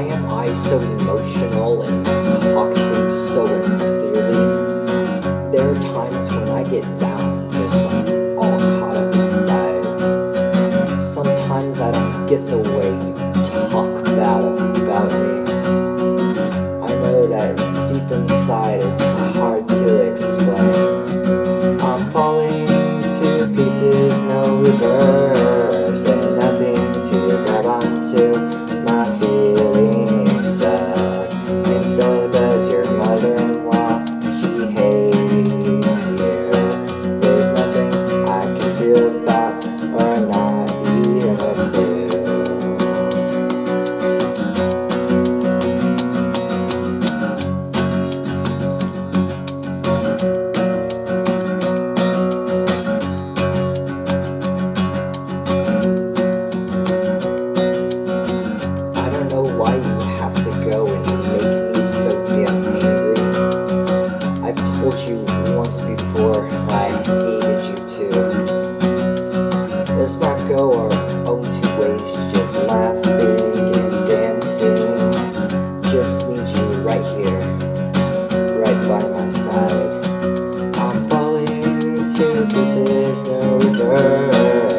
Why am I so emotional and talking so clearly? There are times when I get down, just like all caught up inside. Sometimes I don't get the way you talk about about me. I know that deep inside it's hard to explain. I'm falling to pieces, no reverse, and nothing to grab onto. My side. I'm falling to pieces, no reverse,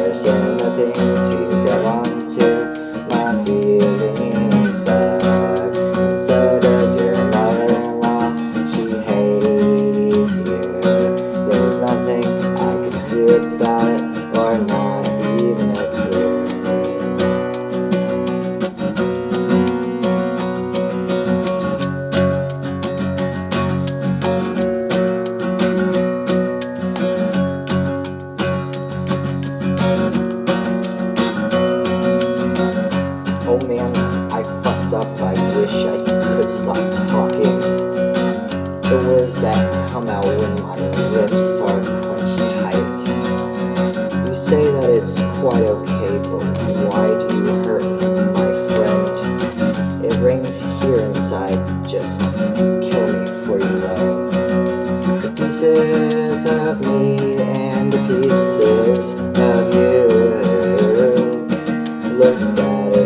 I fucked up, I wish I could stop talking. The words that come out when my lips are clenched tight. You say that it's quite okay, but why do you hurt me, my friend? It rings here inside, just kill me for your love. The pieces of me and the pieces of you look scattered.